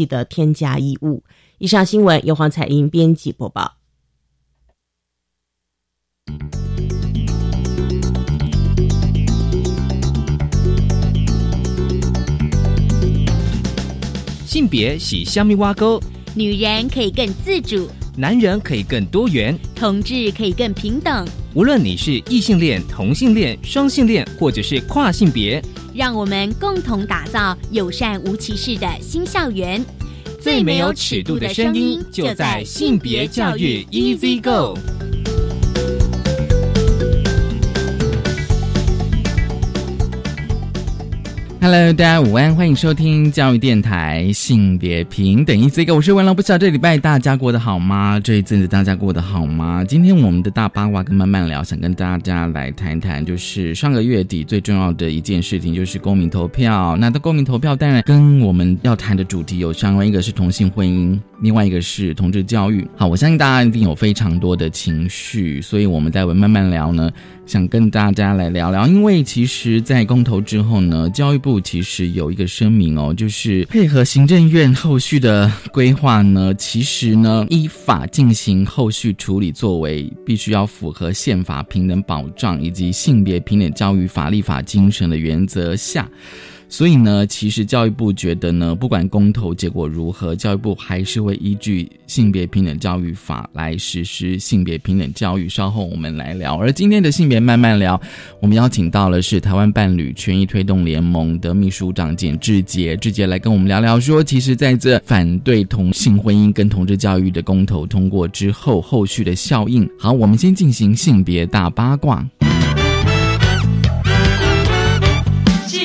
记得添加衣物。以上新闻由黄彩英编辑播报。性别喜虾米挖沟，女人可以更自主，男人可以更多元，同志可以更平等。无论你是异性恋、同性恋、双性恋，或者是跨性别，让我们共同打造友善无歧视的新校园。最没有尺度的声音，就在性别教育 Easy Go。Hello，大家午安，欢迎收听教育电台性别平等一，这个。我是文龙，不知道这礼拜大家过得好吗？这一阵子大家过得好吗？今天我们的大八卦跟慢慢聊，想跟大家来谈谈，就是上个月底最重要的一件事情，就是公民投票。那的公民投票当然跟我们要谈的主题有相关，一个是同性婚姻，另外一个是同志教育。好，我相信大家一定有非常多的情绪，所以我们在文慢慢聊呢。想跟大家来聊聊，因为其实，在公投之后呢，教育部其实有一个声明哦，就是配合行政院后续的规划呢，其实呢，依法进行后续处理，作为必须要符合宪法平等保障以及性别平等教育法立法精神的原则下。所以呢，其实教育部觉得呢，不管公投结果如何，教育部还是会依据性别平等教育法来实施性别平等教育。稍后我们来聊。而今天的性别慢慢聊，我们邀请到了是台湾伴侣权益推动联盟的秘书长简志杰，志杰来跟我们聊聊说，其实在这反对同性婚姻跟同志教育的公投通过之后，后续的效应。好，我们先进行性别大八卦。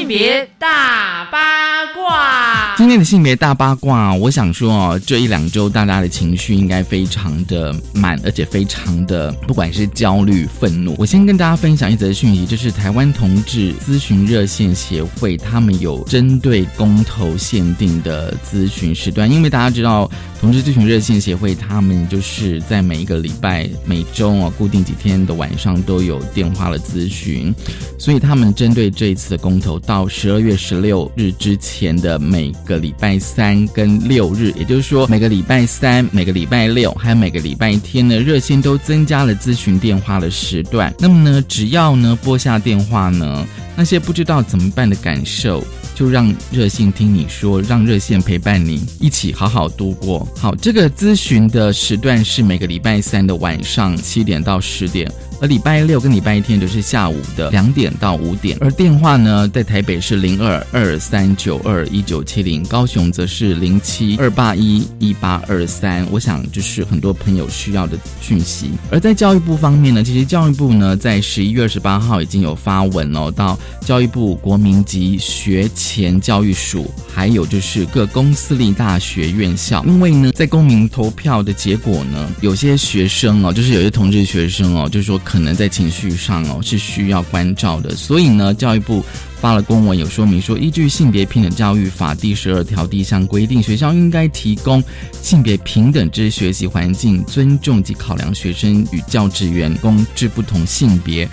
别大八卦，今天的性别大八卦，我想说哦，这一两周大家的情绪应该非常的满，而且非常的不管是焦虑、愤怒。我先跟大家分享一则讯息，就是台湾同志咨询热线协会，他们有针对公投限定的咨询时段，因为大家知道。同志咨询热线协会，他们就是在每一个礼拜、每周哦，固定几天的晚上都有电话的咨询，所以他们针对这一次的公投，到十二月十六日之前的每个礼拜三跟六日，也就是说每个礼拜三、每个礼拜六，还有每个礼拜天呢，热线都增加了咨询电话的时段。那么呢，只要呢拨下电话呢，那些不知道怎么办的感受。就让热线听你说，让热线陪伴你一起好好度过。好，这个咨询的时段是每个礼拜三的晚上七点到十点。而礼拜六跟礼拜天都是下午的两点到五点，而电话呢，在台北是零二二三九二一九七零，高雄则是零七二八一一八二三。我想就是很多朋友需要的讯息。而在教育部方面呢，其实教育部呢在十一月二十八号已经有发文哦，到教育部国民级学前教育署，还有就是各公私立大学院校，因为呢，在公民投票的结果呢，有些学生哦，就是有些同志学生哦，就是说。可能在情绪上哦是需要关照的，所以呢，教育部发了公文有说明说，依据性别平等教育法第十二条第一项规定，学校应该提供性别平等之学习环境，尊重及考量学生与教职员工之不同性别、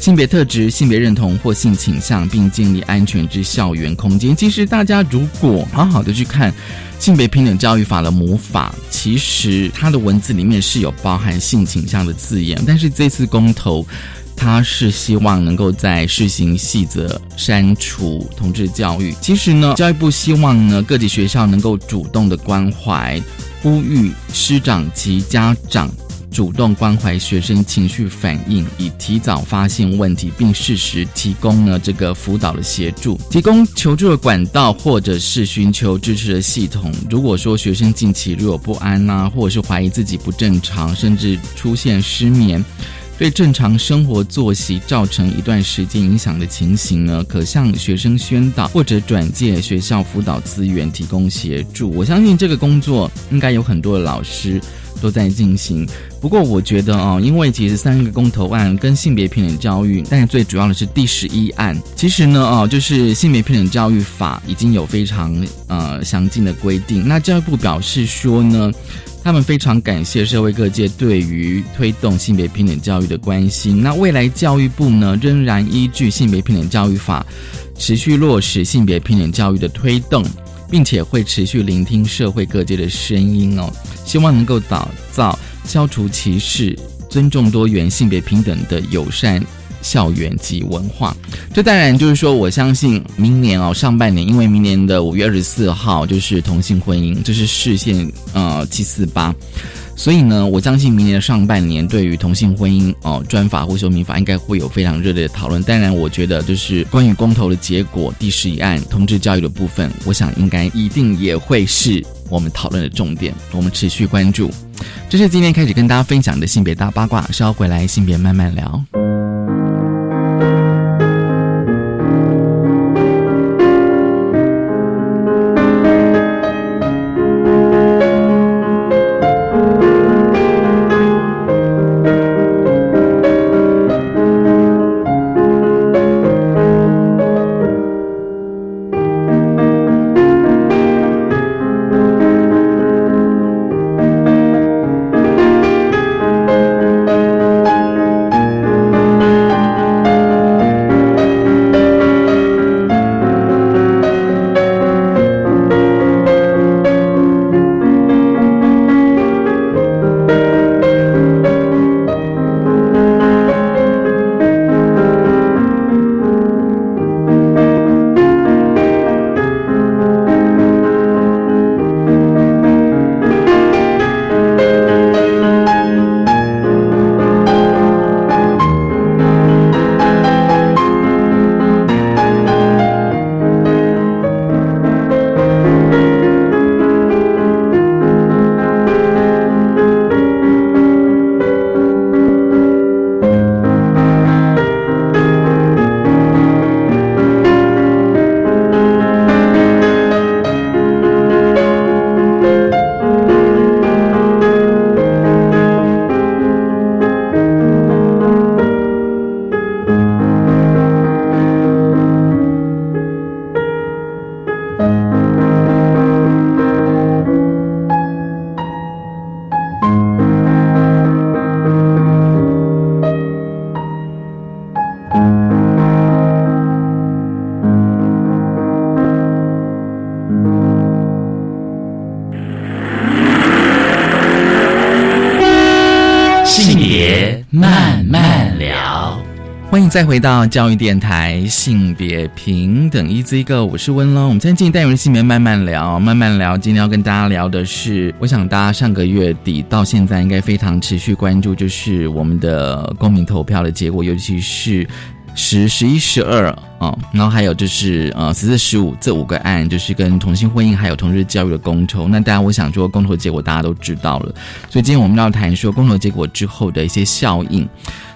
性别特质、性别认同或性倾向，并建立安全之校园空间。其实大家如果好好的去看。性别平等教育法的母法，其实它的文字里面是有包含性倾向的字眼，但是这次公投，它是希望能够在试行细则删除同志教育。其实呢，教育部希望呢，各级学校能够主动的关怀，呼吁师长及家长。主动关怀学生情绪反应，以提早发现问题，并适时提供呢这个辅导的协助，提供求助的管道，或者是寻求支持的系统。如果说学生近期如有不安呐，或者是怀疑自己不正常，甚至出现失眠，对正常生活作息造成一段时间影响的情形呢，可向学生宣导或者转介学校辅导资源提供协助。我相信这个工作应该有很多的老师。都在进行，不过我觉得哦，因为其实三个公投案跟性别平等教育，但是最主要的是第十一案，其实呢哦，就是性别平等教育法已经有非常呃详尽的规定。那教育部表示说呢，他们非常感谢社会各界对于推动性别平等教育的关心。那未来教育部呢，仍然依据性别平等教育法，持续落实性别平等教育的推动。并且会持续聆听社会各界的声音哦，希望能够打造消除歧视、尊重多元、性别平等的友善。校园及文化，这当然就是说，我相信明年哦，上半年，因为明年的五月二十四号就是同性婚姻，这是视线呃七四八，所以呢，我相信明年的上半年对于同性婚姻哦专法或修民法应该会有非常热烈的讨论。当然，我觉得就是关于公投的结果第十一案同志教育的部分，我想应该一定也会是我们讨论的重点，我们持续关注。这是今天开始跟大家分享的性别大八卦，稍后回来性别慢慢聊。再回到教育电台，性别平等一字一个，我是温龙。我们先进单元性别慢慢聊，慢慢聊。今天要跟大家聊的是，我想大家上个月底到现在应该非常持续关注，就是我们的公民投票的结果，尤其是十、十一、十二啊，然后还有就是呃十四、十五这五个案，就是跟同性婚姻还有同日教育的公投。那大家我想说，公投结果大家都知道了，所以今天我们要谈说公投结果之后的一些效应。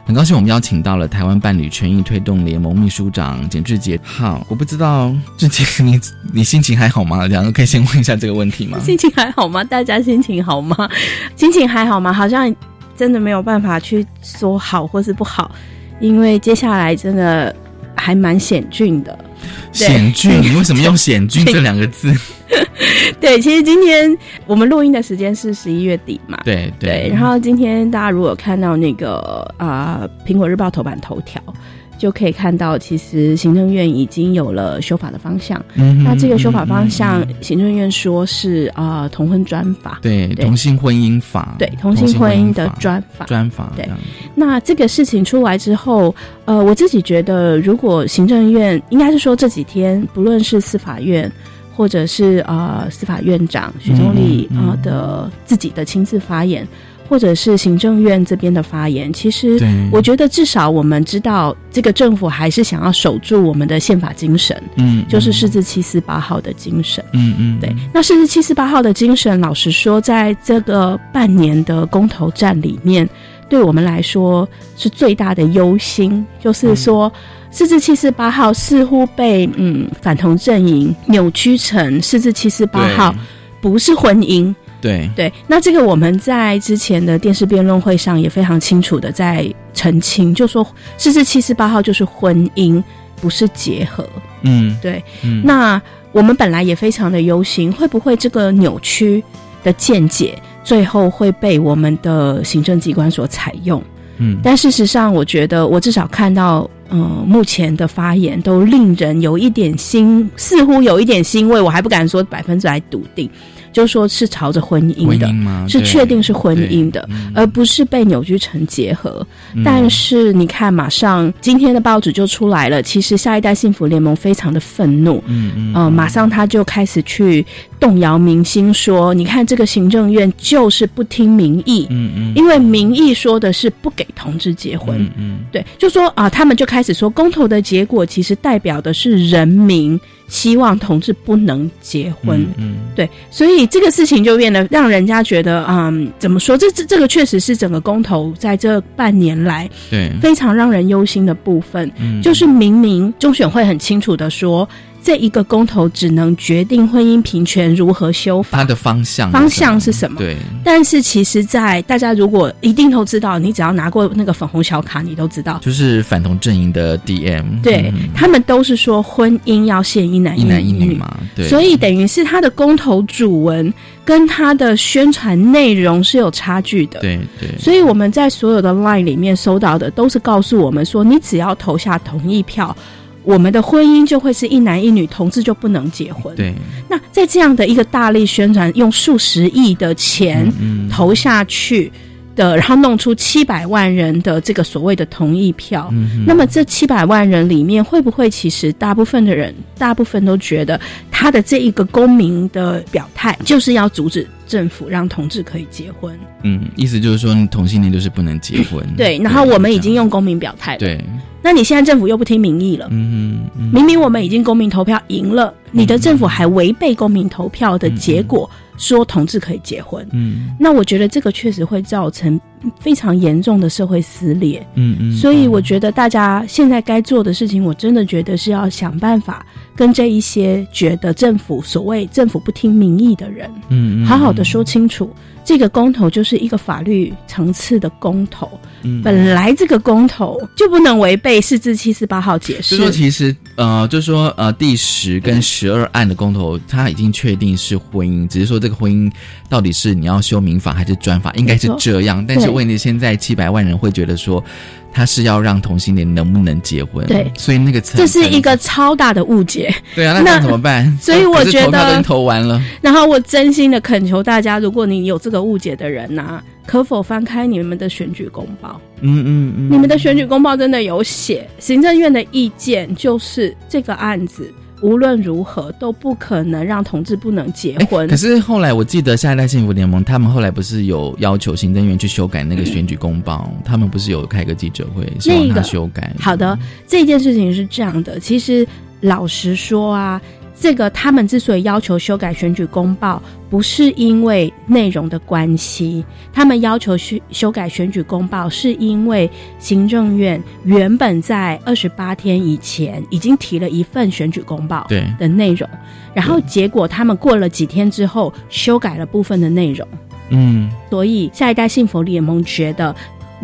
很高兴我们邀请到了台湾伴侣权益推动联盟秘书长简志杰。好，我不知道志杰你你心情还好吗？两个可以先问一下这个问题吗？心情还好吗？大家心情好吗？心情还好吗？好像真的没有办法去说好或是不好，因为接下来真的还蛮险峻的。险峻？你为什么用险峻这两个字？对，其实今天我们录音的时间是十一月底嘛。对对。然后今天大家如果看到那个啊，《苹果日报》头版头条，就可以看到，其实行政院已经有了修法的方向。嗯。那这个修法方向，行政院说是啊，同婚专法。对，同性婚姻法。对，同性婚姻的专法。专法。对。那这个事情出来之后，呃，我自己觉得，如果行政院应该是说这几天，不论是司法院。或者是呃司法院长许宗理啊的自己的亲自发言，或者是行政院这边的发言，其实我觉得至少我们知道这个政府还是想要守住我们的宪法精神，嗯，就是四至七四八号的精神，嗯嗯，对。那四至七四八号的精神，老实说，在这个半年的公投战里面，对我们来说是最大的忧心，就是说。四至七四八号似乎被嗯反同阵营扭曲成四至七四八号不是婚姻，对对。那这个我们在之前的电视辩论会上也非常清楚的在澄清，就说四至七四八号就是婚姻，不是结合。嗯，对。嗯那我们本来也非常的忧心，会不会这个扭曲的见解最后会被我们的行政机关所采用？嗯，但事实上，我觉得我至少看到呃，目前的发言都令人有一点欣，似乎有一点欣慰，我还不敢说百分之百笃定。就说是朝着婚姻的，是确定是婚姻的，而不是被扭曲成结合。但是你看，马上今天的报纸就出来了，其实下一代幸福联盟非常的愤怒，嗯嗯，马上他就开始去动摇民心，说你看这个行政院就是不听民意，嗯嗯，因为民意说的是不给同志结婚，嗯，对，就说啊，他们就开始说公投的结果其实代表的是人民。希望同志不能结婚，嗯，对，所以这个事情就变得让人家觉得，嗯，怎么说？这这这个确实是整个公投在这半年来，对，非常让人忧心的部分，就是明明中选会很清楚的说。这一个公投只能决定婚姻平权如何修法，它的方向方向是什么？对。但是其实，在大家如果一定都知道，你只要拿过那个粉红小卡，你都知道，就是反同阵营的 DM，对他们都是说婚姻要限一男一男一女嘛。对。所以等于是他的公投主文跟他的宣传内容是有差距的。对对。所以我们在所有的 line 里面收到的都是告诉我们说，你只要投下同意票。我们的婚姻就会是一男一女，同志就不能结婚。对，那在这样的一个大力宣传，用数十亿的钱投下去的，然后弄出七百万人的这个所谓的同意票，那么这七百万人里面，会不会其实大部分的人，大部分都觉得他的这一个公民的表态，就是要阻止政府让同志可以结婚？嗯，意思就是说，同性恋就是不能结婚。对，然后我们已经用公民表态了。对。那你现在政府又不听民意了？嗯嗯，明明我们已经公民投票赢了，你的政府还违背公民投票的结果，说同志可以结婚。嗯，那我觉得这个确实会造成非常严重的社会撕裂。嗯嗯，所以我觉得大家现在该做的事情，我真的觉得是要想办法跟这一些觉得政府所谓政府不听民意的人，嗯嗯，好好的说清楚。这个公投就是一个法律层次的公投，嗯本来这个公投就不能违背四至七十八号解释。就说其实呃，就说呃，第十跟十二案的公投，它已经确定是婚姻，只是说这个婚姻到底是你要修民法还是专法，应该是这样。但是问题现在七百万人会觉得说。他是要让同性恋能不能结婚？对，所以那个这是一个超大的误解。对啊，那怎么办？所以我觉得投完了。然后我真心的恳求大家，如果你有这个误解的人呐，可否翻开你们的选举公报？嗯嗯嗯，你们的选举公报真的有写行政院的意见，就是这个案子。无论如何都不可能让同志不能结婚。可是后来我记得下一代幸福联盟他们后来不是有要求行政院去修改那个选举公报，他们不是有开个记者会希望他修改？好的，这件事情是这样的，其实老实说啊。这个他们之所以要求修改选举公报，不是因为内容的关系，他们要求修修改选举公报，是因为行政院原本在二十八天以前已经提了一份选举公报的内容，然后结果他们过了几天之后修改了部分的内容，嗯，所以下一代幸福联盟觉得。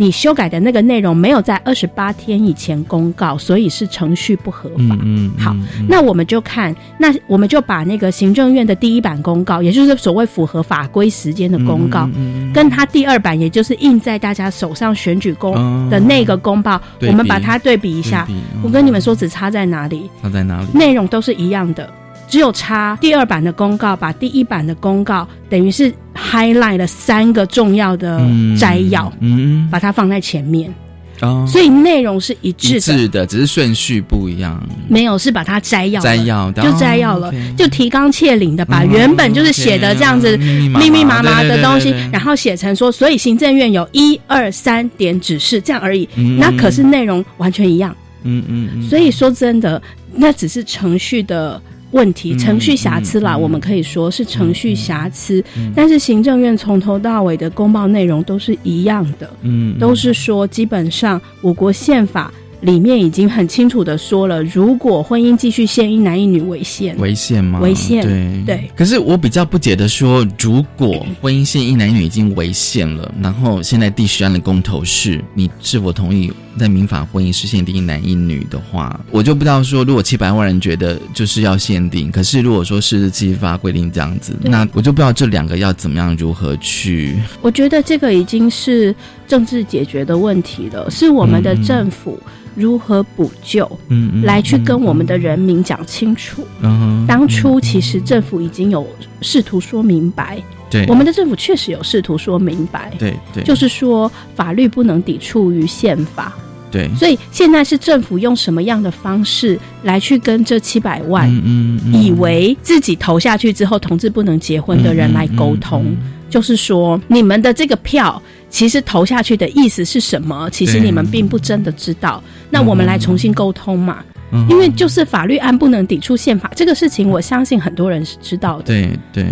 你修改的那个内容没有在二十八天以前公告，所以是程序不合法。嗯，好，那我们就看，那我们就把那个行政院的第一版公告，也就是所谓符合法规时间的公告，跟他第二版，也就是印在大家手上选举公的那个公报，我们把它对比一下。我跟你们说，只差在哪里？差在哪里？内容都是一样的。只有差第二版的公告，把第一版的公告等于是 highlight 了三个重要的摘要，嗯，把它放在前面，哦，所以内容是一致的，的，只是顺序不一样。没有，是把它摘要，摘要就摘要了，就提纲挈领的把原本就是写的这样子密密麻麻的东西，然后写成说，所以行政院有一二三点指示这样而已，那可是内容完全一样，嗯嗯，所以说真的，那只是程序的。问题程序瑕疵啦，我们可以说是程序瑕疵，但是行政院从头到尾的公报内容都是一样的，嗯，都是说基本上我国宪法。里面已经很清楚的说了，如果婚姻继续限一男一女违宪，违宪吗？违宪，对对。可是我比较不解的说，如果婚姻限一男一女已经违宪了，然后现在第十案的公投是你是否同意在民法婚姻是限定一男一女的话，我就不知道说，如果七百万人觉得就是要限定，可是如果说是七法规定这样子，那我就不知道这两个要怎么样如何去。我觉得这个已经是政治解决的问题了，是我们的政府。如何补救，嗯嗯，来去跟我们的人民讲清楚。嗯，当初其实政府已经有试图说明白，对我们的政府确实有试图说明白，对对，就是说法律不能抵触于宪法。对，所以现在是政府用什么样的方式来去跟这七百万嗯嗯，以为自己投下去之后同志不能结婚的人来沟通？就是说，你们的这个票其实投下去的意思是什么？其实你们并不真的知道。那我们来重新沟通嘛。因为就是法律案不能抵触宪法这个事情，我相信很多人是知道的。对对。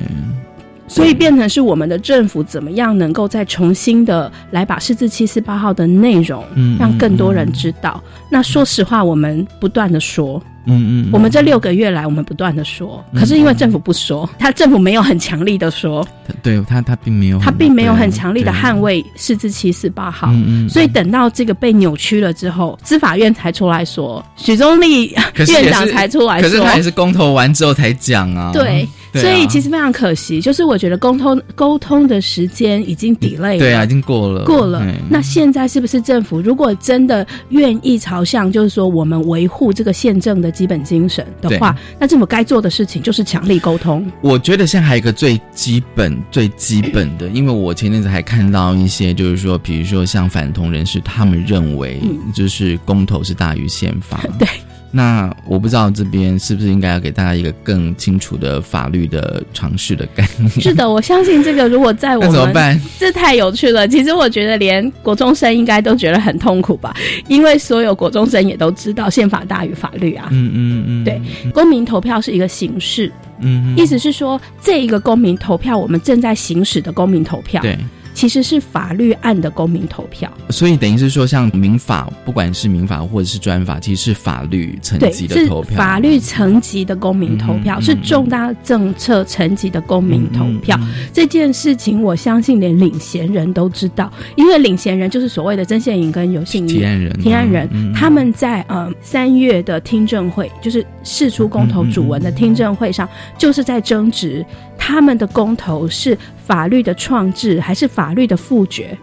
所以变成是我们的政府怎么样能够再重新的来把四字七四八号的内容，让更多人知道。那说实话，我们不断的说，嗯嗯，我们这六个月来，我们不断的说，可是因为政府不说，他政府没有很强力的说，对他他并没有，他并没有很强力的捍卫四至七四八号，嗯所以等到这个被扭曲了之后，司法院才出来说，许宗力院长才出来说，可是他也是公投完之后才讲啊，对。所以其实非常可惜，就是我觉得沟通沟通的时间已经 delay 了，对啊，已经过了，过了。那现在是不是政府如果真的愿意朝向，就是说我们维护这个宪政的基本精神的话，那政府该做的事情就是强力沟通。我觉得现在还有一个最基本、最基本的，因为我前阵子还看到一些，就是说，比如说像反同人士，他们认为就是公投是大于宪法，对。那我不知道这边是不是应该要给大家一个更清楚的法律的常识的概念？是的，我相信这个如果在我们怎么办？这太有趣了。其实我觉得连国中生应该都觉得很痛苦吧，因为所有国中生也都知道宪法大于法律啊。嗯嗯嗯，对，公民投票是一个形式，嗯，意思是说这一个公民投票，我们正在行使的公民投票，对。其实是法律案的公民投票，所以等于是说，像民法，不管是民法或者是专法，其实是法律层级的投票。法律层级的公民投票是重大政策层级的公民投票。这件事情，我相信连领衔人都知道，因为领衔人就是所谓的曾宪颖跟游信提案人，提案人他们在呃三月的听证会，就是释出公投主文的听证会上，就是在争执他们的公投是。法律的创制还是法律的复决？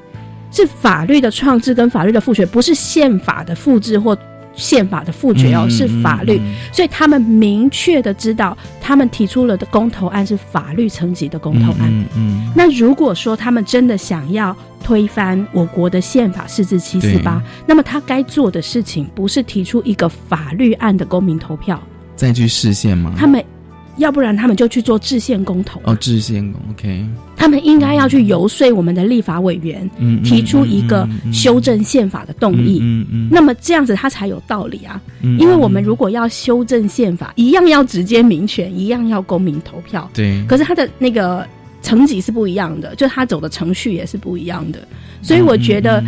是法律的创制跟法律的复决，不是宪法的复制或宪法的复决哦，是法律。所以他们明确的知道，他们提出了的公投案是法律层级的公投案。嗯嗯。那如果说他们真的想要推翻我国的宪法四至七四八，那么他该做的事情不是提出一个法律案的公民投票，再去实现吗？他们。要不然他们就去做制宪公投。哦，制宪公 OK，他们应该要去游说我们的立法委员，提出一个修正宪法的动议，嗯嗯，那么这样子他才有道理啊，因为我们如果要修正宪法，一样要直接民权，一样要公民投票，对，可是他的那个层级是不一样的，就他走的程序也是不一样的，所以我觉得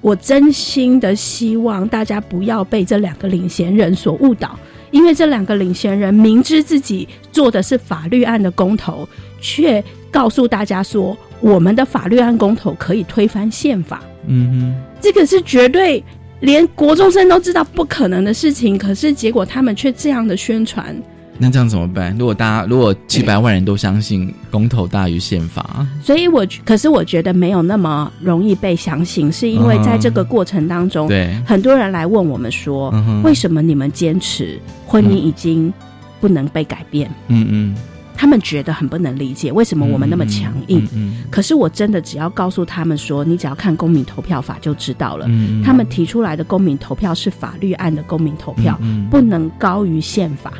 我真心的希望大家不要被这两个领衔人所误导。因为这两个领衔人明知自己做的是法律案的公投，却告诉大家说我们的法律案公投可以推翻宪法。嗯哼，这个是绝对连国中生都知道不可能的事情，可是结果他们却这样的宣传。那这样怎么办？如果大家如果七百万人都相信公投大于宪法，所以我可是我觉得没有那么容易被相信，是因为在这个过程当中，对很多人来问我们说，为什么你们坚持婚姻已经不能被改变？嗯嗯，他们觉得很不能理解为什么我们那么强硬。嗯，可是我真的只要告诉他们说，你只要看公民投票法就知道了。嗯，他们提出来的公民投票是法律案的公民投票，不能高于宪法。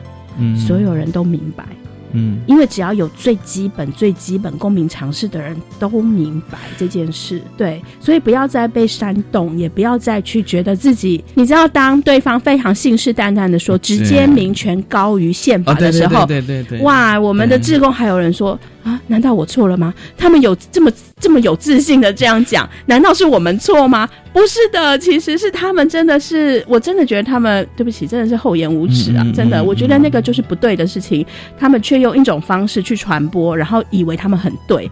所有人都明白，嗯，因为只要有最基本、最基本公民常识的人都明白这件事，对，所以不要再被煽动，也不要再去觉得自己，你知道，当对方非常信誓旦旦的说直接民权高于宪法的时候，对对对，哇，我们的志工还有人说。啊？难道我错了吗？他们有这么这么有自信的这样讲，难道是我们错吗？不是的，其实是他们真的是，我真的觉得他们对不起，真的是厚颜无耻啊！真的，我觉得那个就是不对的事情，他们却用一种方式去传播，然后以为他们很对。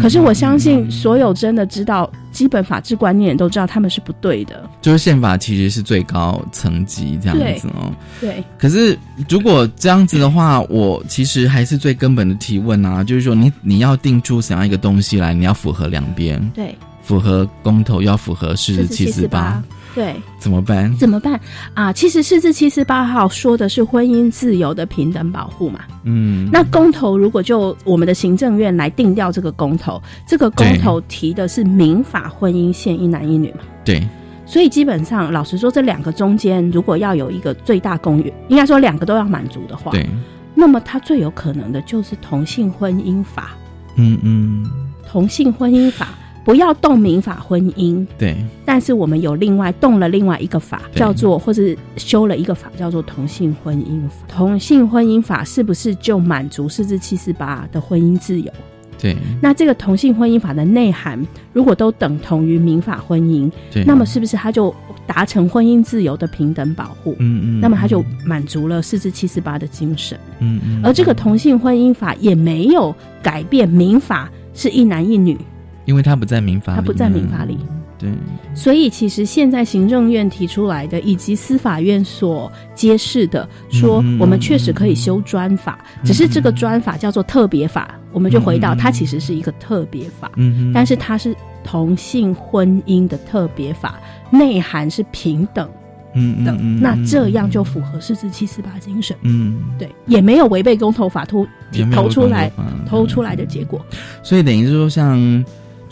可是我相信，所有真的知道基本法治观念都知道他们是不对的。就是宪法其实是最高层级这样子哦。对。可是如果这样子的话，我其实还是最根本的提问啊，就是说你你要定出怎样一个东西来，你要符合两边。对。符合公投，要符合四十七四八。对，怎么办？怎么办啊？其实四至七十八号说的是婚姻自由的平等保护嘛。嗯，那公投如果就我们的行政院来定调这个公投，这个公投提的是民法婚姻限一男一女嘛？对。所以基本上，老实说，这两个中间如果要有一个最大公约，应该说两个都要满足的话，对。那么它最有可能的就是同性婚姻法。嗯嗯。同性婚姻法不要动民法婚姻，对。但是我们有另外动了另外一个法，叫做或是修了一个法，叫做同性婚姻法。同性婚姻法是不是就满足四至七四八的婚姻自由？对。那这个同性婚姻法的内涵，如果都等同于民法婚姻，对，那么是不是它就达成婚姻自由的平等保护？嗯嗯。那么它就满足了四至七四八的精神。嗯嗯。而这个同性婚姻法也没有改变民法。是一男一女，因为它不在民法，他不在民法里。对，所以其实现在行政院提出来的，以及司法院所揭示的，说我们确实可以修专法，只是这个专法叫做特别法。我们就回到，它其实是一个特别法，嗯，但是它是同性婚姻的特别法，内涵是平等。嗯嗯，那这样就符合四至七四八精神。嗯，对，也没有违背公投法投投出来投出来的结果。所以等于是说，像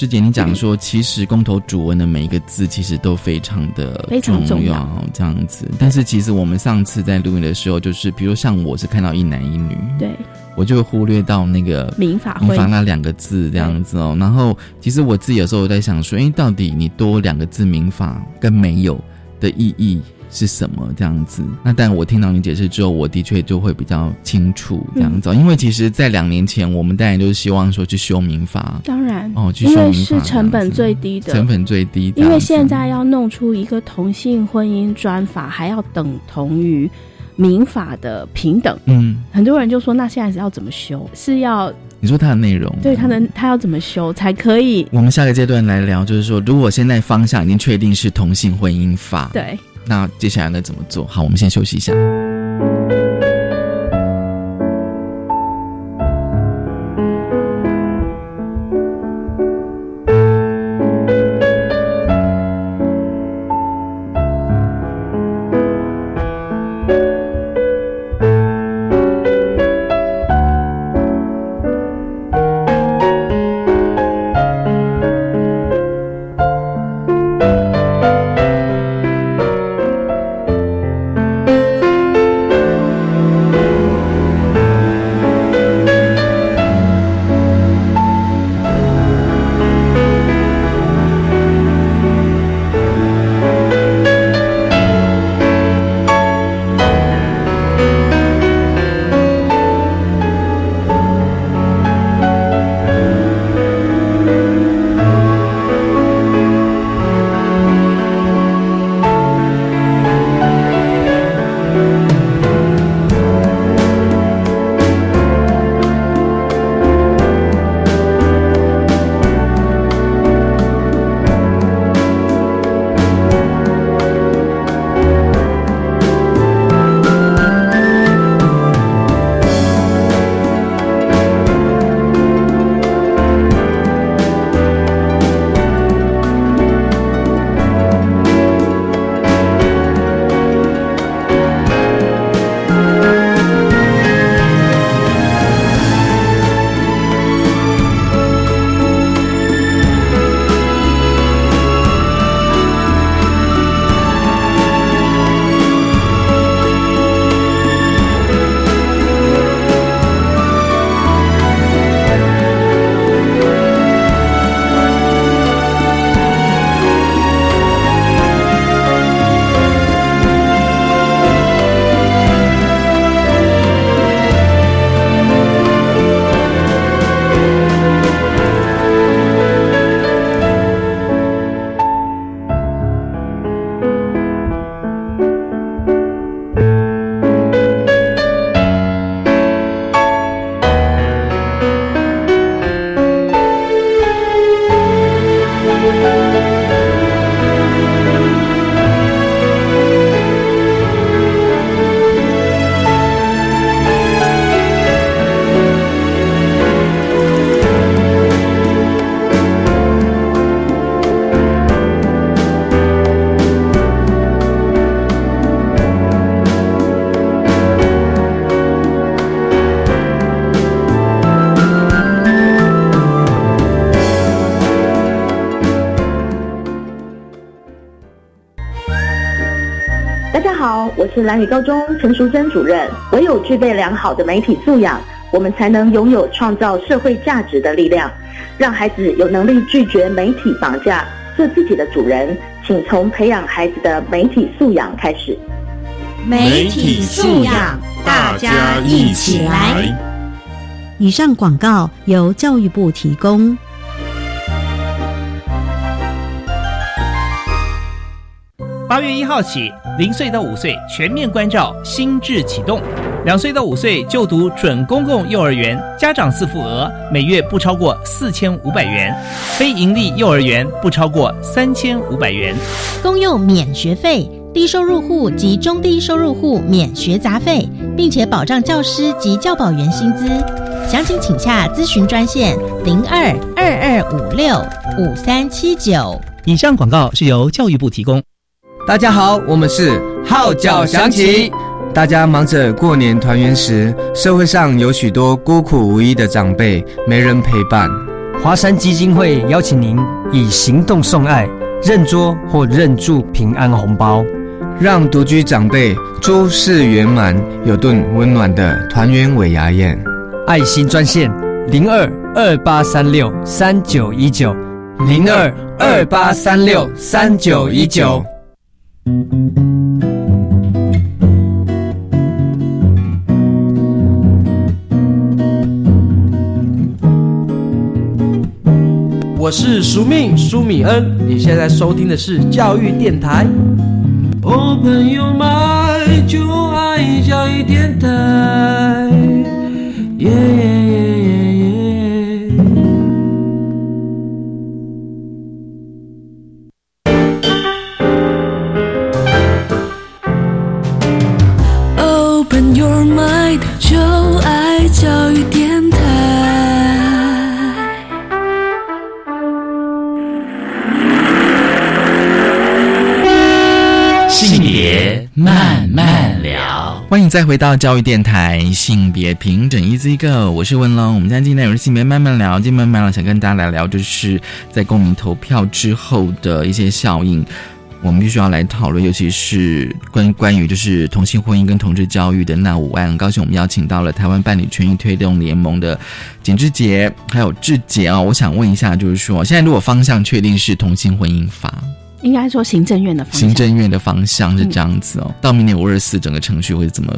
志杰你讲说，其实公投主文的每一个字其实都非常的非常重要，这样子。但是其实我们上次在录音的时候，就是比如像我是看到一男一女，对，我就会忽略到那个民法民法那两个字这样子哦。然后其实我自己有时候在想说，哎，到底你多两个字民法跟没有的意义？是什么这样子？那但我听到你解释之后，我的确就会比较清楚这样子。因为其实，在两年前，我们当然就是希望说去修民法，当然哦，去修民法是成本最低的，成本最低。因为现在要弄出一个同性婚姻专法，还要等同于民法的平等。嗯，很多人就说，那现在是要怎么修？是要你说它的内容？对，它的它要怎么修才可以？我们下个阶段来聊，就是说，如果现在方向已经确定是同性婚姻法，对。那接下来该怎么做？好，我们先休息一下。我是蓝宇高中陈淑珍主任。唯有具备良好的媒体素养，我们才能拥有创造社会价值的力量，让孩子有能力拒绝媒体绑架，做自己的主人。请从培养孩子的媒体素养开始。媒体素养，大家一起来。以上广告由教育部提供。八月一号起，零岁到五岁全面关照，心智启动；两岁到五岁就读准公共幼儿园，家长自付额每月不超过四千五百元；非盈利幼儿园不超过三千五百元。公幼免学费，低收入户及中低收入户免学杂费，并且保障教师及教保员薪资。详情请洽咨询专线零二二二五六五三七九。以上广告是由教育部提供。大家好，我们是号角响起。大家忙着过年团圆时，社会上有许多孤苦无依的长辈，没人陪伴。华山基金会邀请您以行动送爱，认桌或认住平安红包，让独居长辈诸事圆满，有顿温暖的团圆尾牙宴。爱心专线零二二八三六三九一九零二二八三六三九一九。我是苏命苏米恩，你现在收听的是教育电台。Open your mind，就爱教育电台。再回到教育电台，性别平等一字一个，我是文龙。我们今天今天有性别慢慢聊，今天慢慢聊，想跟大家来聊，就是在公民投票之后的一些效应，我们必须要来讨论，尤其是关关于就是同性婚姻跟同志教育的那五案。很高兴我们邀请到了台湾伴侣权益推动联盟的简志杰还有志杰啊，我想问一下，就是说现在如果方向确定是同性婚姻法。应该说行政院的方向行政院的方向是这样子哦。到明年五二四，整个程序会怎么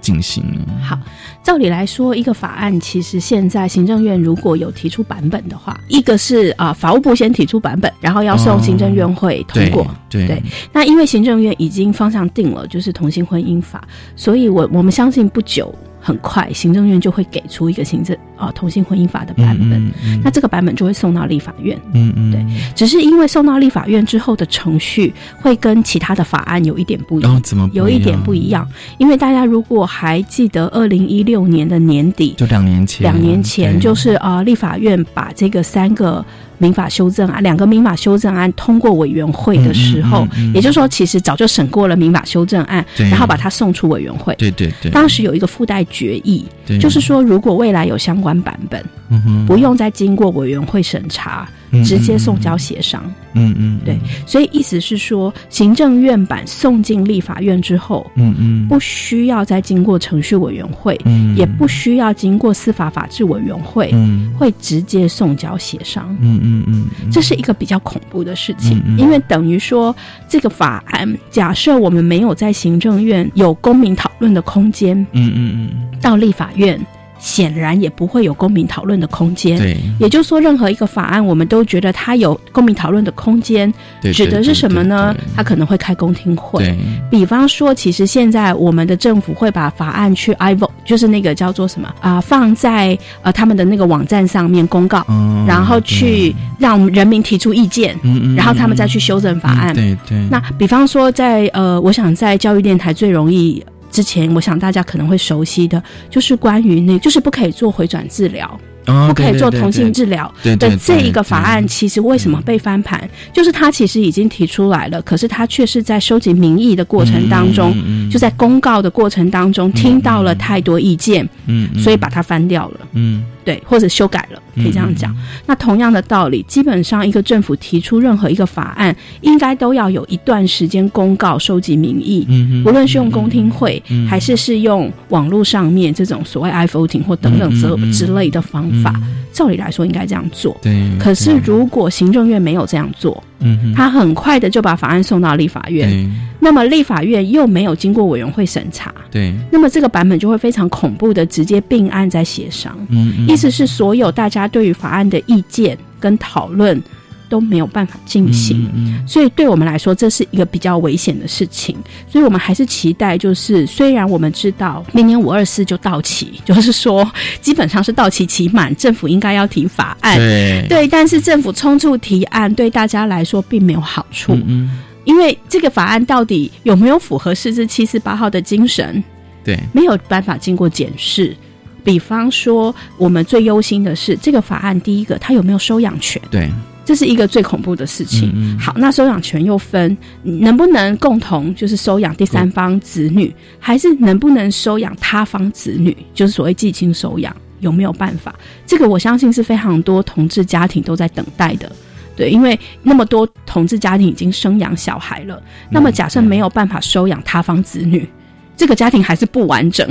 进行？好，照理来说，一个法案其实现在行政院如果有提出版本的话，一个是啊，法务部先提出版本，然后要送行政院会通过。对对，那因为行政院已经方向定了，就是同性婚姻法，所以我我们相信不久。很快，行政院就会给出一个行政啊同性婚姻法的版本，那这个版本就会送到立法院。嗯嗯，对，只是因为送到立法院之后的程序会跟其他的法案有一点不一样，怎么有一点不一样？因为大家如果还记得，二零一六年的年底，就两年前，两年前就是啊，立法院把这个三个。民法修正案，两个民法修正案通过委员会的时候，也就是说，其实早就审过了民法修正案，然后把它送出委员会。对对对，当时有一个附带决议，就是说，如果未来有相关版本，不用再经过委员会审查。直接送交协商，嗯嗯，对，所以意思是说，行政院版送进立法院之后，嗯嗯，不需要再经过程序委员会，嗯，也不需要经过司法法制委员会，嗯，会直接送交协商，嗯嗯嗯，这是一个比较恐怖的事情，因为等于说这个法案，假设我们没有在行政院有公民讨论的空间，嗯嗯嗯，到立法院。显然也不会有公民讨论的空间。对，也就是说，任何一个法案，我们都觉得它有公民讨论的空间，指的是什么呢？它可能会开公听会。比方说，其实现在我们的政府会把法案去 i vote，就是那个叫做什么啊，放在呃他们的那个网站上面公告，然后去让人民提出意见，然后他们再去修正法案。对对。那比方说，在呃，我想在教育电台最容易。之前，我想大家可能会熟悉的，就是关于那，就是不可以做回转治疗，不可以做同性治疗的这一个法案，其实为什么被翻盘？就是他其实已经提出来了，可是他却是在收集民意的过程当中，就在公告的过程当中听到了太多意见，嗯，所以把它翻掉了，嗯。对，或者修改了，可以这样讲。那同样的道理，基本上一个政府提出任何一个法案，应该都要有一段时间公告、收集民意。嗯无论是用公听会，还是是用网络上面这种所谓 i voting 或等等之之类的方法，照理来说应该这样做。对。可是如果行政院没有这样做，嗯，他很快的就把法案送到立法院，那么立法院又没有经过委员会审查，对，那么这个版本就会非常恐怖的直接并案在协商。嗯，意思是所有大家对于法案的意见跟讨论都没有办法进行，所以对我们来说这是一个比较危险的事情。所以我们还是期待，就是虽然我们知道明年五二四就到期，就是说基本上是到期期满，政府应该要提法案，对。对，但是政府冲促提案对大家来说并没有好处，嗯，因为这个法案到底有没有符合四至七四八号的精神，对，没有办法经过检视。比方说，我们最忧心的是这个法案，第一个它有没有收养权？对，这是一个最恐怖的事情。嗯好，那收养权又分能不能共同就是收养第三方子女，还是能不能收养他方子女，就是所谓继亲收养，有没有办法？这个我相信是非常多同志家庭都在等待的。对，因为那么多同志家庭已经生养小孩了，那么假设没有办法收养他方子女，这个家庭还是不完整。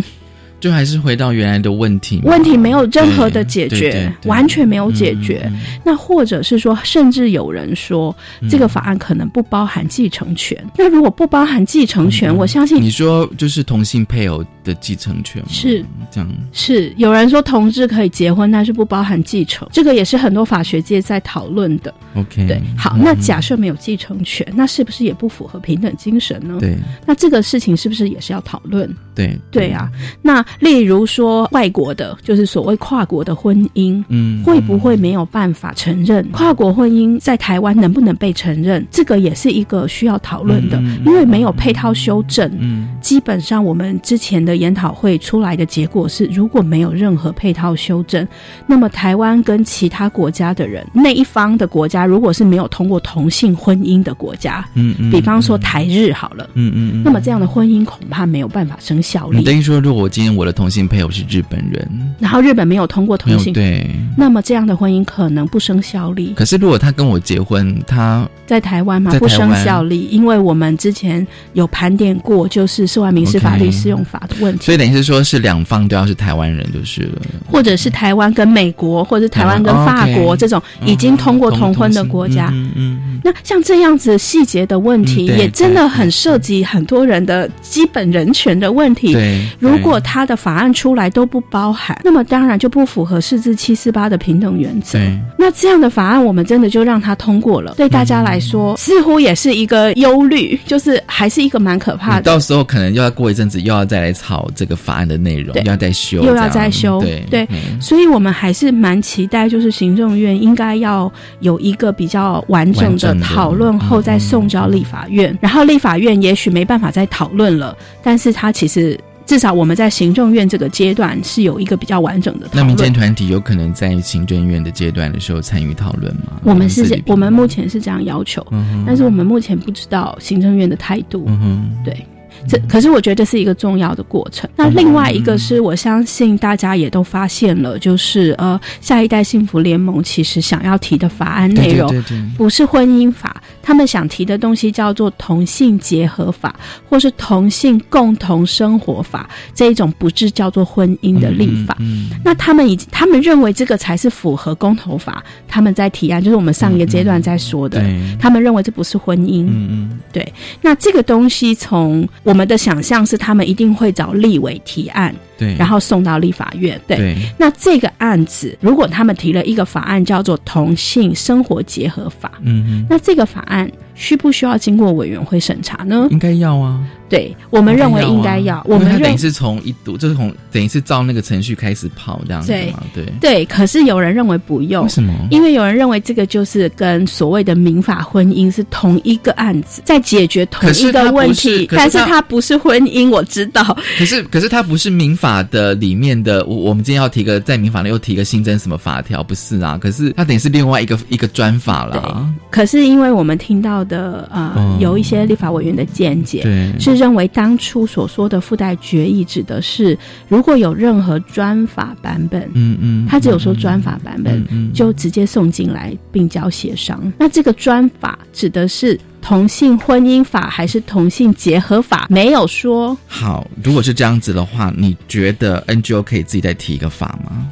就还是回到原来的问题，问题没有任何的解决，完全没有解决。那或者是说，甚至有人说，这个法案可能不包含继承权。那如果不包含继承权，我相信你说就是同性配偶的继承权是这样。是有人说同志可以结婚，但是不包含继承，这个也是很多法学界在讨论的。OK，对，好，那假设没有继承权，那是不是也不符合平等精神呢？对，那这个事情是不是也是要讨论？对，对啊，那。例如说，外国的，就是所谓跨国的婚姻，嗯，会不会没有办法承认跨国婚姻在台湾能不能被承认？这个也是一个需要讨论的，因为没有配套修正。嗯，基本上我们之前的研讨会出来的结果是，如果没有任何配套修正，那么台湾跟其他国家的人那一方的国家，如果是没有通过同性婚姻的国家，嗯嗯，比方说台日好了，嗯嗯，那么这样的婚姻恐怕没有办法生效力。等于说，如果我今天我的同性配偶是日本人，然后日本没有通过同性，对，那么这样的婚姻可能不生效力。可是如果他跟我结婚，他在台湾嘛不生效力，因为我们之前有盘点过，就是涉外民事法律适用法的问题。所以等于是说是两方都要是台湾人就是了，或者是台湾跟美国，或者是台湾跟法国这种已经通过同婚的国家。嗯嗯。那像这样子细节的问题，也真的很涉及很多人的基本人权的问题。对，如果他的法案出来都不包含，那么当然就不符合四至七四八的平等原则。那这样的法案，我们真的就让它通过了，对大家来说，似乎也是一个忧虑，就是还是一个蛮可怕的。到时候可能又要过一阵子，又要再来吵这个法案的内容，又要再修，又要再修。对。对，所以我们还是蛮期待，就是行政院应该要有一个比较完整的。讨论后再送交立法院，然后立法院也许没办法再讨论了，但是它其实至少我们在行政院这个阶段是有一个比较完整的讨论。那民间团体有可能在行政院的阶段的时候参与讨论吗？我们是我们目前是这样要求，嗯、但是我们目前不知道行政院的态度。嗯、对。这可是我觉得这是一个重要的过程。那另外一个是我相信大家也都发现了，就是呃，下一代幸福联盟其实想要提的法案内容不是婚姻法，他们想提的东西叫做同性结合法，或是同性共同生活法这一种不是叫做婚姻的立法。嗯那他们已经他们认为这个才是符合公投法，他们在提案，就是我们上一个阶段在说的，他们认为这不是婚姻。嗯嗯，对。那这个东西从我们的想象是，他们一定会找立委提案，对，然后送到立法院。对，对那这个案子，如果他们提了一个法案叫做同性生活结合法，嗯那这个法案需不需要经过委员会审查呢？应该要啊。对我们认为应该要，我们等于是从一读，就是从等于是照那个程序开始跑这样子嘛，对对。可是有人认为不用，为什么？因为有人认为这个就是跟所谓的民法婚姻是同一个案子，在解决同一个问题，但是它不是婚姻，我知道。可是可是它不是民法的里面的，我我们今天要提个在民法里又提个新增什么法条，不是啊？可是它等于是另外一个一个专法啦。可是因为我们听到的呃、哦有一些立法委员的见解，对，是认为当初所说的附带决议指的是如果有任何专法版本，嗯嗯，他只有说专法版本，就直接送进来并交协商。那这个专法指的是同性婚姻法还是同性结合法？没有说。好，如果是这样子的话，你觉得 NGO 可以自己再提一个法吗？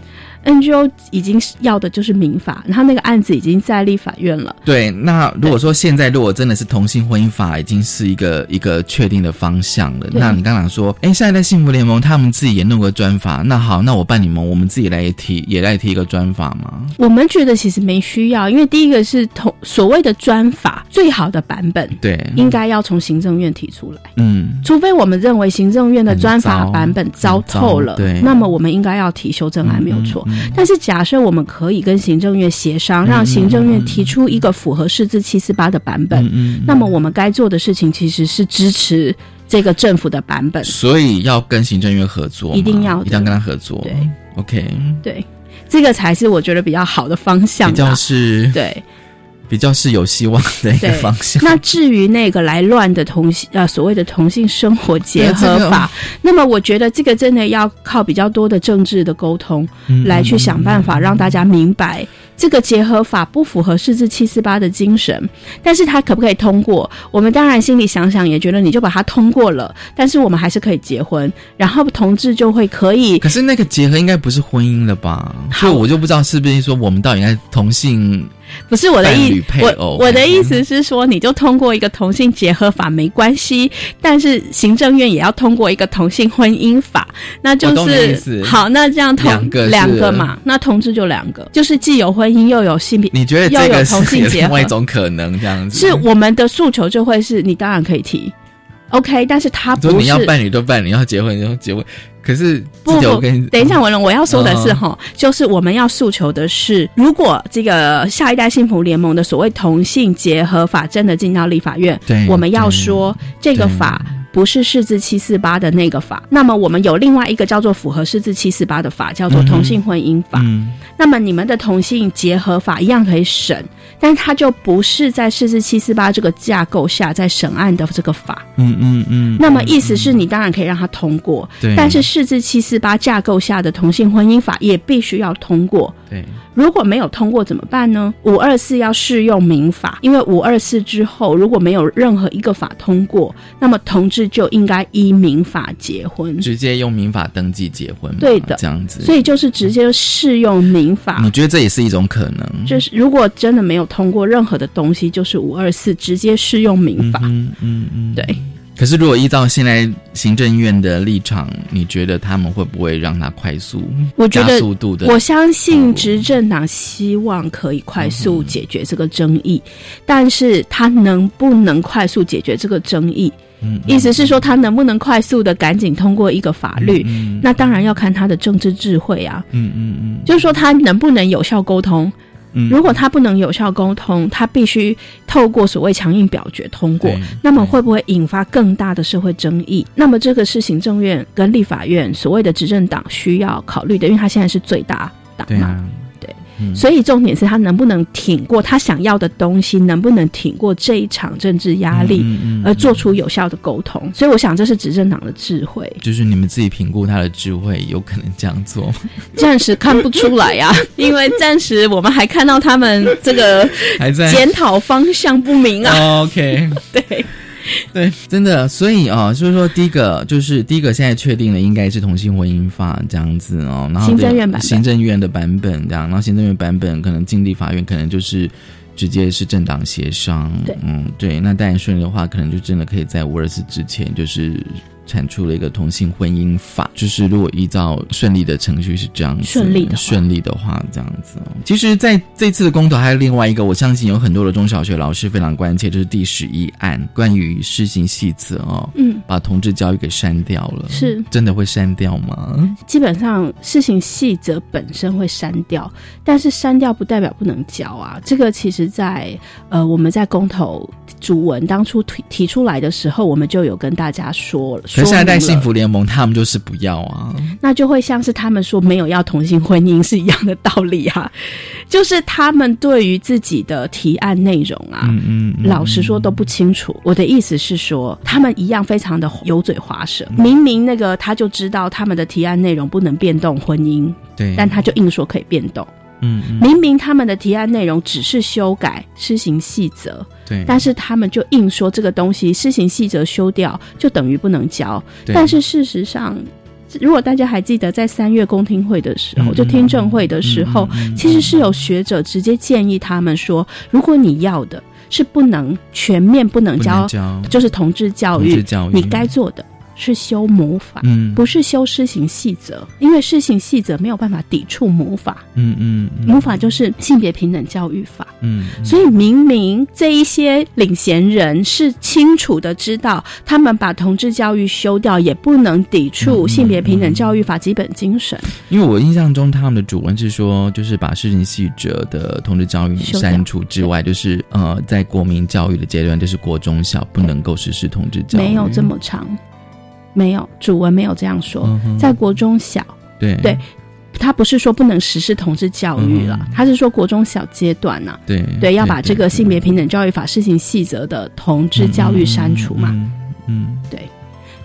NGO 已经要的就是民法，然后那个案子已经在立法院了。对，那如果说现在如果真的是同性婚姻法已经是一个一个确定的方向了，那你刚刚说，哎，现在在幸福联盟他们自己也弄个专法，那好，那我办你们，我们自己来提，也来提一个专法吗？我们觉得其实没需要，因为第一个是同所谓的专法最好的版本，对，应该要从行政院提出来。嗯，除非我们认为行政院的专法版本糟透了，对那么我们应该要提修正案，没有错。但是假设我们可以跟行政院协商，让行政院提出一个符合释字七四八的版本，嗯那么我们该做的事情其实是支持这个政府的版本。所以要跟行政院合作，一定要一定要跟他合作。对，OK，对，这个才是我觉得比较好的方向比。较是对。比较是有希望的一个方向。那至于那个来乱的同性呃所谓的同性生活结合法，那么我觉得这个真的要靠比较多的政治的沟通，嗯来去想办法让大家明白。这个结合法不符合四至七四八的精神，但是它可不可以通过？我们当然心里想想，也觉得你就把它通过了，但是我们还是可以结婚，然后同志就会可以。可是那个结合应该不是婚姻了吧？所以我就不知道是不是说我们到底应该同性不是我的意我我的意思是说，你就通过一个同性结合法没关系，但是行政院也要通过一个同性婚姻法，那就是好，那这样同两个两个嘛，那同志就两个，就是既有婚姻又有性别，你觉得又有这个同性结合是另外一，种可能？这样子是我们的诉求就会是你当然可以提，OK，但是他说不是。你要伴侣都伴侣，要结婚就结婚。可是不等一下，文龙，我要说的是嗯哈，就是我们要诉求的是，如果这个下一代幸福联盟的所谓同性结合法真的进到立法院对，我们要说这个法。不是释字七四八的那个法，那么我们有另外一个叫做符合释字七四八的法，叫做同性婚姻法。嗯那么你们的同性结合法一样可以审，但是它就不是在四四七四八这个架构下在审案的这个法。嗯嗯嗯，那么意思是你当然可以让它通过，对但是四四七四八架构下的同性婚姻法也必须要通过。对如果没有通过怎么办呢？五二四要适用民法，因为五二四之后如果没有任何一个法通过，那么同志就应该依民法结婚。直接用民法登记结婚，对的这样子。所以就是直接适用民法你。觉得这也是一种可能？就是如果真的没有通过任何的东西，就是五二四直接适用民法。嗯嗯嗯，对。可是，如果依照现在行政院的立场，你觉得他们会不会让它快速、我觉得速度的？我相信执政党希望可以快速解决这个争议，但是他能不能快速解决这个争议？嗯意思是说，他能不能快速的赶紧通过一个法律？嗯那当然要看他的政治智慧啊。嗯嗯嗯就是说，他能不能有效沟通？嗯如果他不能有效沟通，他必须透过所谓强硬表决通过，那么会不会引发更大的社会争议？那么这个是行政院跟立法院所谓的执政党需要考虑的，因为他现在是最大党嘛。所以重点是他能不能挺过他想要的东西，能不能挺过这一场政治压力，嗯嗯嗯而做出有效的沟通。所以我想这是执政党的智慧，就是你们自己评估他的智慧，有可能这样做吗？暂时看不出来呀、因为暂时我们还看到他们这个还在检讨方向不明啊。哦 OK，对 对，真的，所以啊，就是说，第一个就是第一个，现在确定了应该是同性婚姻法这样子哦，然后行政院版本行政院的版本这样，然后行政院版本可能进立法院，可能就是直接是政党协商，对嗯，对，那当然顺利的话，可能就真的可以在五二四之前就是。产出了一个同性婚姻法，就是如果依照顺利的程序是这样子，顺利的顺利的话这样子哦。其实，在这次的公投还有另外一个，我相信有很多的中小学老师非常关切，就是第十一案关于施行细则哦，嗯，把同志教育给删掉了，是真的会删掉吗？基本上事情细则本身会删掉，但是删掉不代表不能教啊。这个其实在呃我们在公投主文当初提提出来的时候，我们就有跟大家说了。可是现在幸福联盟他们就是不要啊，那就会像是他们说没有要同性婚姻是一样的道理啊，就是他们对于自己的提案内容啊，嗯嗯，老实说都不清楚。我的意思是说，他们一样非常的油嘴滑舌，明明那个他就知道他们的提案内容不能变动婚姻，对，但他就硬说可以变动。嗯，明明他们的提案内容只是修改施行细则，对，但是他们就硬说这个东西施行细则修掉就等于不能教。但是事实上，如果大家还记得在三月公听会的时候，嗯就听证会的时候，其实是有学者直接建议他们说，如果你要的是不能全面不能教，就是同志教育，同志教育。你该做的是修魔法。嗯。不是修施行细则，因为施行细则没有办法抵触魔法，嗯嗯嗯。母法就是性别平等教育法。嗯，所以明明这一些领衔人是清楚的知道，他们把同志教育修掉，也不能抵触性别平等教育法基本精神。因为我印象中他们的主文是说，就是把施行细则的同志教育删除之外，就是呃，在国民教育的阶段，就是国中小不能够实施同志教育，没有这么长，没有主文没有这样说，嗯在国中小，对。对他不是说不能实施同志教育了，他是说国中小阶段呢、对对，要把这个性别平等教育法施行细则的同志教育删除嘛。嗯嗯。对，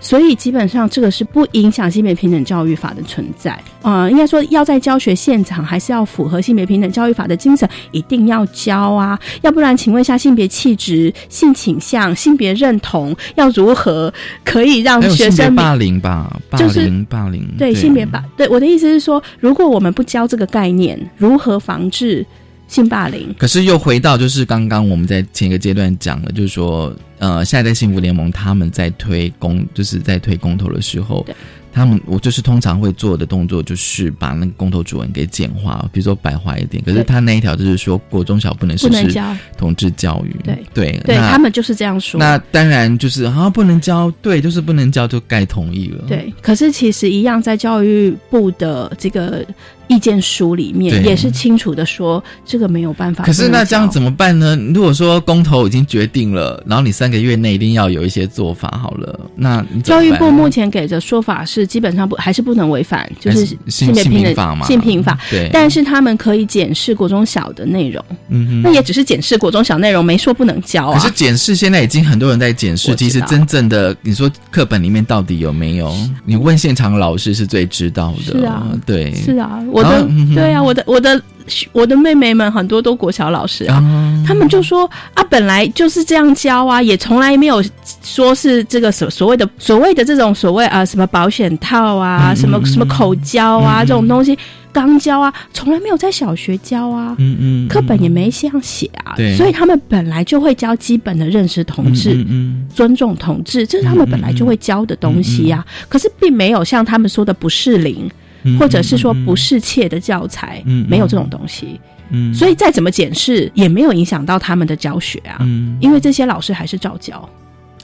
所以基本上这个是不影响性别平等教育法的存在。呃，应该说要在教学现场还是要符合性别平等教育法的精神，一定要教啊，要不然请问一下性别气质、性倾向、性别认同要如何可以让学生霸凌吧，霸就是凌霸凌，对性别霸？对我的意思是说，如果我们不教这个概念，如何防治性霸凌？可是又回到就是刚刚我们在前一个阶段讲的，就是说，呃，下一代幸福联盟他们在推公，就是在推公投的时候，他们我就是通常会做的动作就是把那个公投主文给简化，比如说白话一点。可是他那一条就是说，国中小不能实施不能教，同志教育，对对对那他们就是这样说。那当然就是啊，不能教，对，就是不能教，就该同意了。对，可是其实一样，在教育部的这个意见书里面，也是清楚的说，这个没有办法。可是那这样？怎么办呢？如果说公投已经决定了，然后你三个月内一定要有一些做法好了，那教育部目前给的说法是，基本上不还是不能违反，就是性性别平等法嘛性平法。对，但是他们可以检视国中小的内容，嗯哼那也只是检视国中小内容，没说不能教啊。可是检视现在已经很多人在检视，其实真正的你说课本里面到底有没有？你问现场老师是最知道的。是啊对，是啊，我的、对啊，我的我的我的妹妹们很多都国小老师啊，啊，他们就说啊，本来就是这样教啊，也从来没有说是这个所所谓的所谓的这种所谓啊什么保险套啊，嗯什么嗯什么口交啊、嗯这种东西，刚教啊，从来没有在小学教啊。嗯嗯，课本也没这样写啊对，所以他们本来就会教基本的认识同志、嗯嗯尊重同志，这是他们本来就会教的东西呀、可是并没有像他们说的不适龄，嗯或者是说不适切的教材，没有这种东西。嗯，所以再怎么检视，也没有影响到他们的教学啊，嗯，因为这些老师还是照教。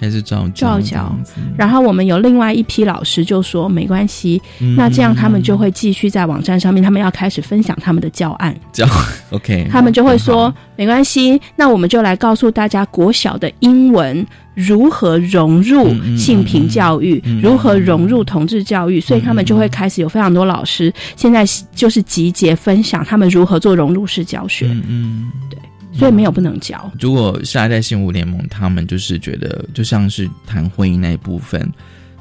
还是照照教然后我们有另外一批老师就说没关系，嗯那这样他们就会继续在网站上面，他们要开始分享他们的教案，教 OK，他们就会说没关系，那我们就来告诉大家国小的英文如何融入性平教育，嗯嗯如何融入同志教育，所以他们就会开始有非常多老师现在就是集结分享他们如何做融入式教学，嗯嗯。所以没有不能教。如果下一代幸福联盟，他们就是觉得，就像是谈婚姻那一部分，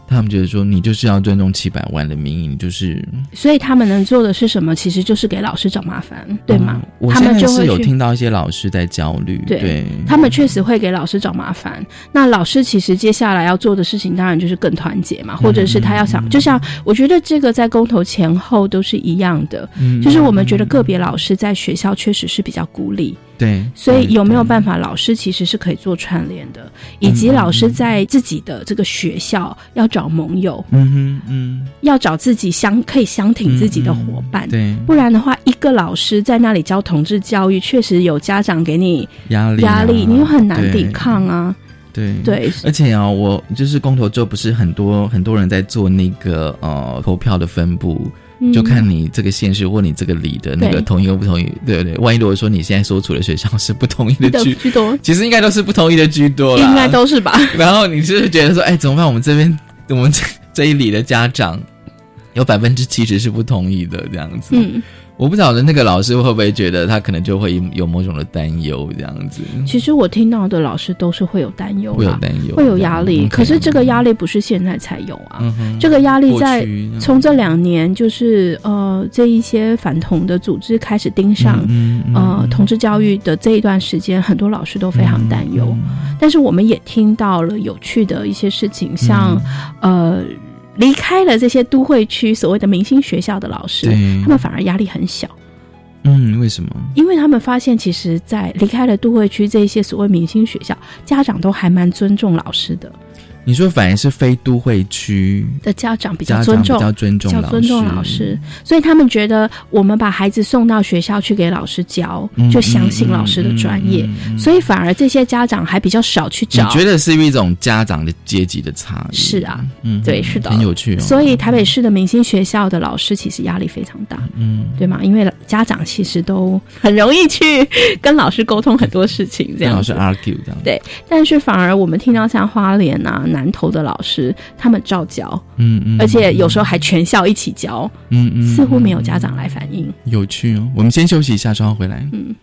他们觉得说，你就是要尊重七百万的民意，你就是所以他们能做的是什么？其实就是给老师找麻烦，对吗？嗯我他现在是有们就会去听到一些老师在焦虑，对对，他们确实会给老师找麻烦。那老师其实接下来要做的事情，当然就是更团结嘛，或者是他要想，就像我觉得这个在公投前后都是一样的，嗯就是我们觉得个别老师在学校确实是比较孤立，对，所以有没有法？办法，老师其实是可以做串联的，以及老师在自己的这个学校要找盟友，嗯哼嗯，要找自己相可以相挺自己的伙伴。对，不然的话，一个老师在那里教同志教育，确实有家长给你压力啊压力，你又很难抵抗啊。对对，而且啊，我就是公投之后，不是很多很多人在做那个呃投票的分布，嗯就看你这个县市或你这个里的那个同意或不同意，对不对？万一如果说你现在所处的学校是不同意的的居，居多，其实应该都是不同意的居多啦，应该都是吧？然后你就是觉得说，哎，怎么办？我们这边我们这这一里的家长有百分之七十是不同意的，这样子。嗯，我不晓得那个老师会不会觉得他可能就会有某种的担忧，这样子其实我听到的老师都是会有担忧啦，会有担忧，会有压力。嗯可是这个压力不是现在才有啊，这个压力在去从这两年就是呃这一些反同的组织开始盯上。嗯嗯呃，同志教育的这一段时间，很多老师都非常担忧。嗯但是我们也听到了有趣的一些事情，像、嗯呃离开了这些都会区所谓的明星学校的老师，他们反而压力很小。嗯，为什么？因为他们发现，其实，在离开了都会区这些所谓明星学校，家长都还蛮尊重老师的，你说反而是非都会区的家长比较尊重，比较尊重老比较尊重师老师，所以他们觉得我们把孩子送到学校去给老师教，嗯就相信老师的专业，所以反而这些家长还比较少去你找。觉得是一种家长的阶级的差异？是啊，嗯，对，是的，很有趣哦。所以台北市的明星学校的老师其实压力非常大，嗯，对吗？因为家长其实都很容易去跟老师沟通很多事情，这样跟老师 argue 这样。对，但是反而我们听到像花莲啊、南投的老师，他们照教，嗯嗯，而且有时候还全校一起教，嗯嗯，似乎没有家长来反映。有趣哦。我们先休息一下，稍后回来。嗯。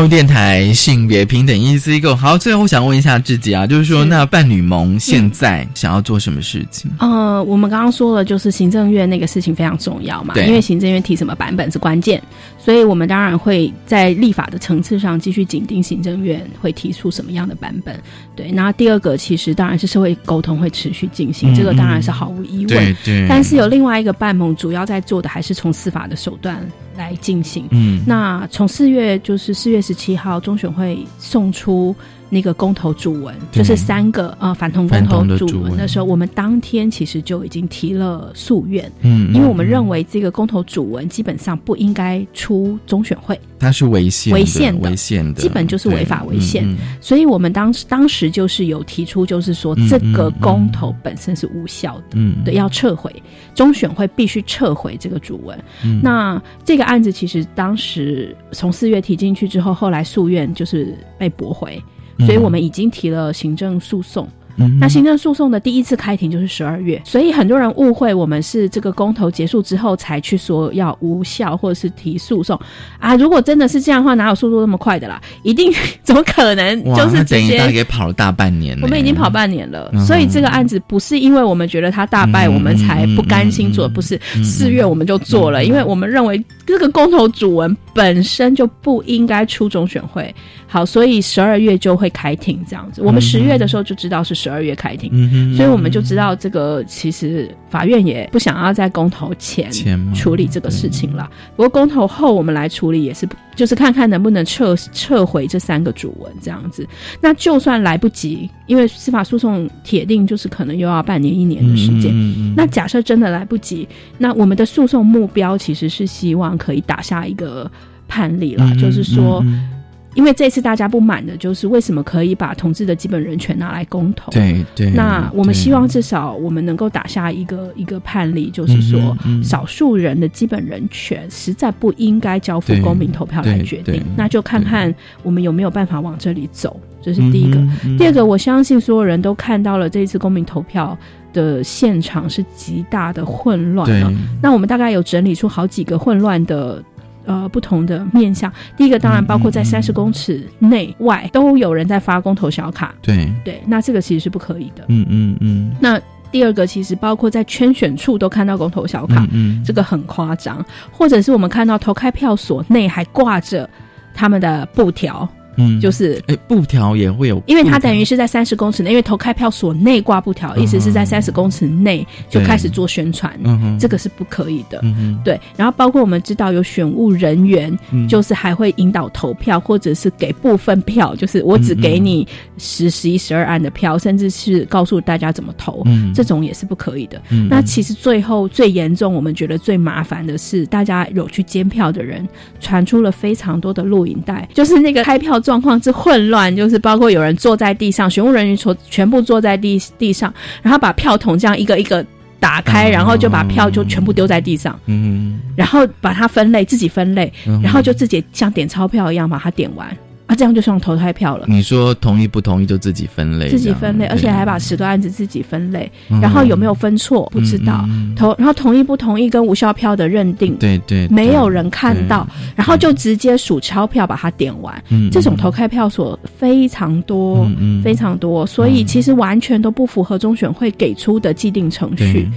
教育电台性别平等意思一个好，最后我想问一下自己啊，就是说，那伴侣盟现在想要做什么事情？呃，我们刚刚说了，就是行政院那个事情非常重要嘛，对因为行政院提什么版本是关键，所以我们当然会在立法的层次上继续紧盯行政院会提出什么样的版本。对，那第二个其实当然是社会沟通会持续进行，嗯这个当然是毫无疑问。对对，但是有另外一个伴盟主要在做的还是从司法的手段来进行。嗯，那从四月就是四月十七号，中选会送出那个公投主文，就是三个呃反同公投主文。文。的时候，我们当天其实就已经提了诉愿，嗯，因为我们认为这个公投主文基本上不应该出中选会，它是违宪违宪的违宪的，基本就是违法对违宪。所以我们当时当时就是有提出，就是说嗯这个公投本身是无效的。嗯，对，要撤回中选会必须撤回这个主文。嗯。那这个案子其实当时从四月提进去之后，后来诉愿就是被驳回，所以我们已经提了行政诉讼。嗯那行政诉讼的第一次开庭就是十二月，所以很多人误会我们是这个公投结束之后才去说要无效或者是提诉讼啊。如果真的是这样的话，哪有速度那么快的啦？一定怎么可能哇，就是直接概跑了大半年，我们已经跑半年了，嗯所以这个案子不是因为我们觉得他大败，嗯我们才不甘心做，不是嗯四月我们就做了，因为我们认为这个公投主文本身就不应该出中选会，好，所以十二月就会开庭这样子。我们十月的时候就知道是十二月开庭，嗯，所以我们就知道这个其实法院也不想要在公投前处理这个事情了。不过公投后我们来处理也是，就是看看能不能撤撤回这三个主文这样子。那就算来不及，因为司法诉讼铁定就是可能又要半年一年的时间。嗯嗯嗯那假设真的来不及，那我们的诉讼目标其实是希望可以打下一个判例啦，嗯就是说。因为这次大家不满的就是为什么可以把同志的基本人权拿来公投？对对，那我们希望至少我们能够打下一个一个判例，就是说少数人的基本人权实在不应该交付公民投票来决定。那就看看我们有没有办法往这里走，这是第一个。第二个，我相信所有人都看到了这一次公民投票的现场是极大的混乱。那我们大概有整理出好几个混乱的。呃，不同的面向，第一个当然包括在三十公尺内外都有人在发公投小卡，对，对，那这个其实是不可以的。嗯嗯嗯。那第二个其实包括在圈选处都看到公投小卡，嗯嗯，这个很夸张，或者是我们看到投开票所内还挂着他们的布条，嗯。就是哎布条也会有，因为它等于是在三十公尺内，因为投开票所内挂布条，意思是在三十公尺内就开始做宣传，嗯哼。这个是不可以的。嗯哼。对，然后包括我们知道有选务人员，嗯。就是还会引导投票，或者是给部分票，就是我只给你十、十一、十二案的票，甚至是告诉大家怎么投，嗯。这种也是不可以的。嗯。那其实最后最严重，我们觉得最麻烦的是，大家有去监票的人传出了非常多的录影带，就是那个开票状况之混乱，就是包括有人坐在地上，选务人员全全部坐在地地上，然后把票筒这样一个一个打开，然后就把票就全部丢在地上，嗯。然后把它分类，自己分类，嗯。然后就自己像点钞票一样把它点完。啊，这样就算投开票了。你说同意不同意就自己分类，自己分类，而且还把十个案子自己分类，嗯。然后有没有分错不知道，嗯嗯同然后同意不同意跟无效票的认定，对对，对。没有人看到，然后就直接数钞票把它点完，嗯这种投开票所非常多，非常多，所以其实完全都不符合中选会给出的既定程序。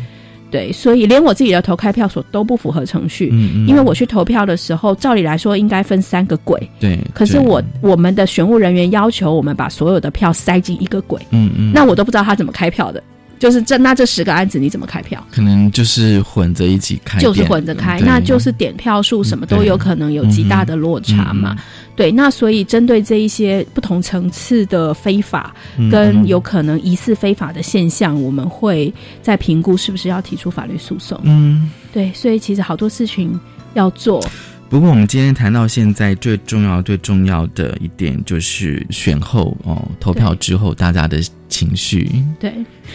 对，所以连我自己的投开票所都不符合程序，嗯嗯。因为我去投票的时候，照理来说应该分三个轨，对，对可是我我们的选务人员要求我们把所有的票塞进一个轨，嗯嗯，那我都不知道他怎么开票的，就是这那这十个案子你怎么开票？可能就是混着一起开，就是混着开，那就是点票数什么都有可能有极大的落差嘛。嗯对，那所以针对这一些不同层次的非法嗯跟有可能疑似非法的现象，我们会在评估是不是要提出法律诉讼。嗯。对，所以其实好多事情要做。不过我们今天谈到现在最重要、最重要的一点就是选后哦，投票之后大家的情绪对。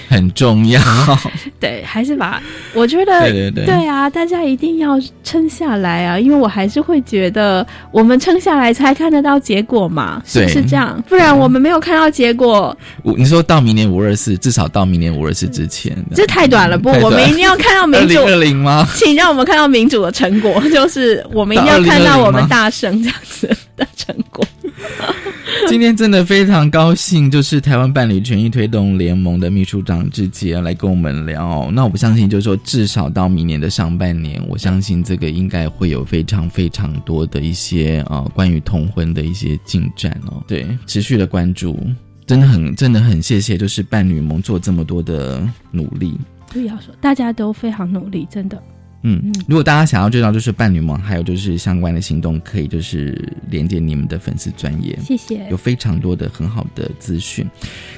很重要。对，还是把我觉得对对对。啊，大家一定要撑下来啊，因为我还是会觉得我们撑下来才看得到结果嘛，是不是这样？不然我们没有看到结果，五你说到明年五二四，至少到明年五二四之前，这太短了，不，短。我们一定要看到民主。二零吗？请让我们看到民主的成果，就是我们一定要看到我们大胜这样子的成果。今天真的非常高兴，就是台湾伴侣权益推动联盟的秘书长志杰来跟我们聊。那我不相信，就是说至少到明年的上半年，我相信这个应该会有非常非常多的一些啊关于同婚的一些进展哦。对，持续的关注，真的很真的很谢谢，就是伴侣盟做这么多的努力。不要说，大家都非常努力，真的。嗯，如果大家想要知道就是伴侣盟，还有就是相关的行动，可以就是连接你们的粉丝专业，谢谢，有非常多的很好的资讯，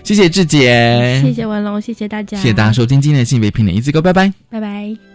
谢谢志杰，谢谢文龙，谢谢大家，谢谢大家收听今天的性别平等一字哥，拜拜，拜拜。